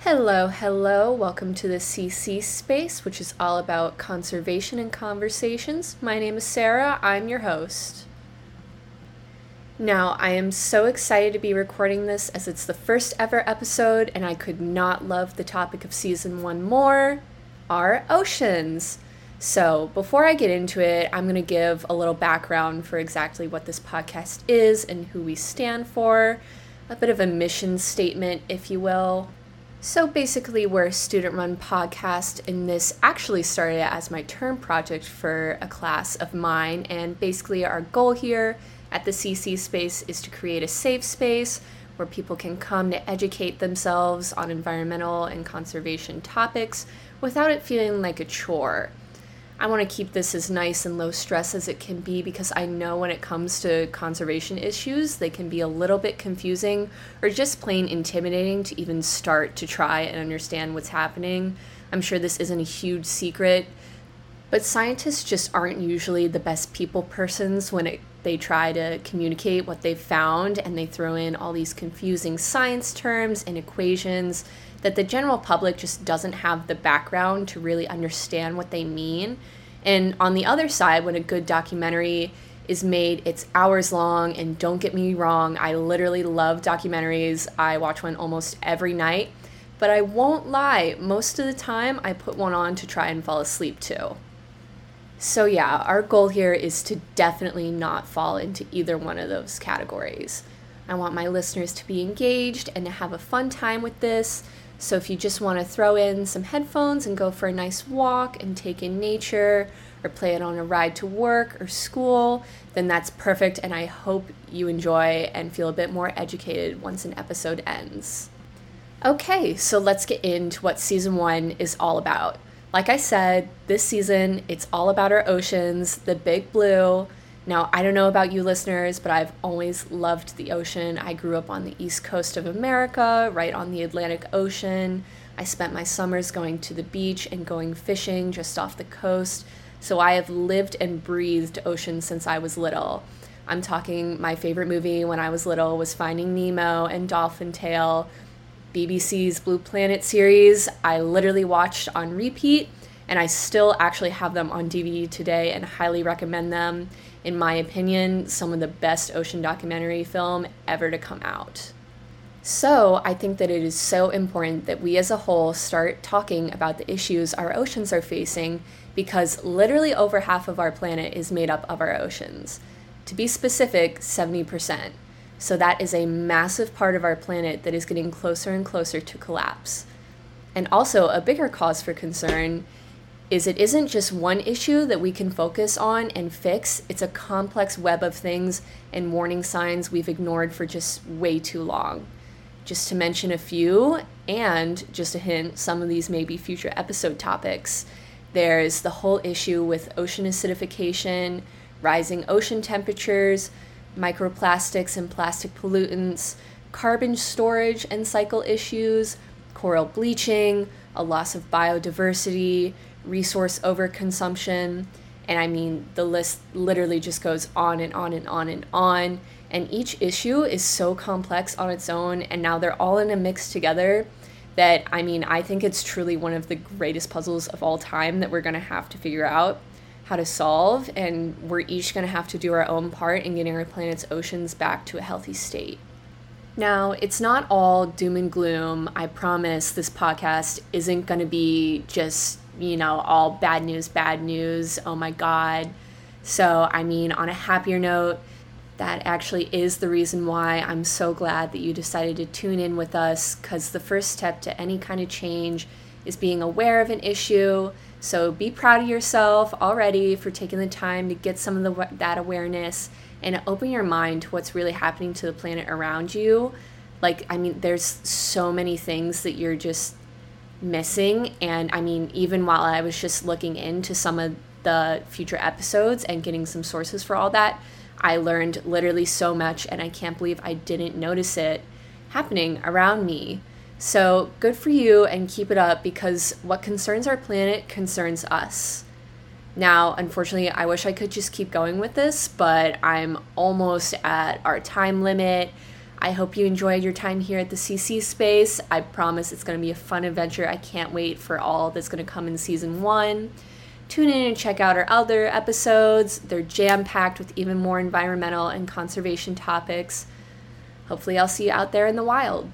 Hello, hello. Welcome to the CC space, which is all about conservation and conversations. My name is Sarah. I'm your host. Now, I am so excited to be recording this as it's the first ever episode, and I could not love the topic of season one more our oceans. So, before I get into it, I'm going to give a little background for exactly what this podcast is and who we stand for, a bit of a mission statement, if you will. So basically, we're a student run podcast, and this actually started as my term project for a class of mine. And basically, our goal here at the CC space is to create a safe space where people can come to educate themselves on environmental and conservation topics without it feeling like a chore. I want to keep this as nice and low stress as it can be because I know when it comes to conservation issues, they can be a little bit confusing or just plain intimidating to even start to try and understand what's happening. I'm sure this isn't a huge secret, but scientists just aren't usually the best people persons when it, they try to communicate what they've found and they throw in all these confusing science terms and equations that the general public just doesn't have the background to really understand what they mean. And on the other side, when a good documentary is made, it's hours long. And don't get me wrong, I literally love documentaries. I watch one almost every night. But I won't lie, most of the time I put one on to try and fall asleep too. So, yeah, our goal here is to definitely not fall into either one of those categories. I want my listeners to be engaged and to have a fun time with this. So if you just want to throw in some headphones and go for a nice walk and take in nature or play it on a ride to work or school, then that's perfect. And I hope you enjoy and feel a bit more educated once an episode ends. Okay, so let's get into what season one is all about. Like I said, this season it's all about our oceans, the big blue, now, I don't know about you listeners, but I've always loved the ocean. I grew up on the east coast of America, right on the Atlantic Ocean. I spent my summers going to the beach and going fishing just off the coast. So I have lived and breathed ocean since I was little. I'm talking my favorite movie when I was little was Finding Nemo and Dolphin Tale. BBC's Blue Planet series, I literally watched on repeat, and I still actually have them on DVD today and highly recommend them in my opinion, some of the best ocean documentary film ever to come out. So, I think that it is so important that we as a whole start talking about the issues our oceans are facing because literally over half of our planet is made up of our oceans. To be specific, 70%. So, that is a massive part of our planet that is getting closer and closer to collapse. And also, a bigger cause for concern is it isn't just one issue that we can focus on and fix. It's a complex web of things and warning signs we've ignored for just way too long. Just to mention a few, and just a hint, some of these may be future episode topics. There's the whole issue with ocean acidification, rising ocean temperatures, microplastics and plastic pollutants, carbon storage and cycle issues, coral bleaching, a loss of biodiversity, resource overconsumption. And I mean, the list literally just goes on and on and on and on. And each issue is so complex on its own. And now they're all in a mix together that I mean, I think it's truly one of the greatest puzzles of all time that we're going to have to figure out how to solve. And we're each going to have to do our own part in getting our planet's oceans back to a healthy state. Now, it's not all doom and gloom. I promise this podcast isn't going to be just you know, all bad news, bad news. Oh my God. So, I mean, on a happier note, that actually is the reason why I'm so glad that you decided to tune in with us because the first step to any kind of change is being aware of an issue. So be proud of yourself already for taking the time to get some of the, that awareness and open your mind to what's really happening to the planet around you. Like, I mean, there's so many things that you're just missing. And I mean, even while I was just looking into some of the future episodes and getting some sources for all that, I learned literally so much, and I can't believe I didn't notice it happening around me. So, good for you and keep it up because what concerns our planet concerns us. Now, unfortunately, I wish I could just keep going with this, but I'm almost at our time limit. I hope you enjoyed your time here at the CC space. I promise it's going to be a fun adventure. I can't wait for all that's going to come in season one. Tune in and check out our other episodes. They're jam packed with even more environmental and conservation topics. Hopefully, I'll see you out there in the wild.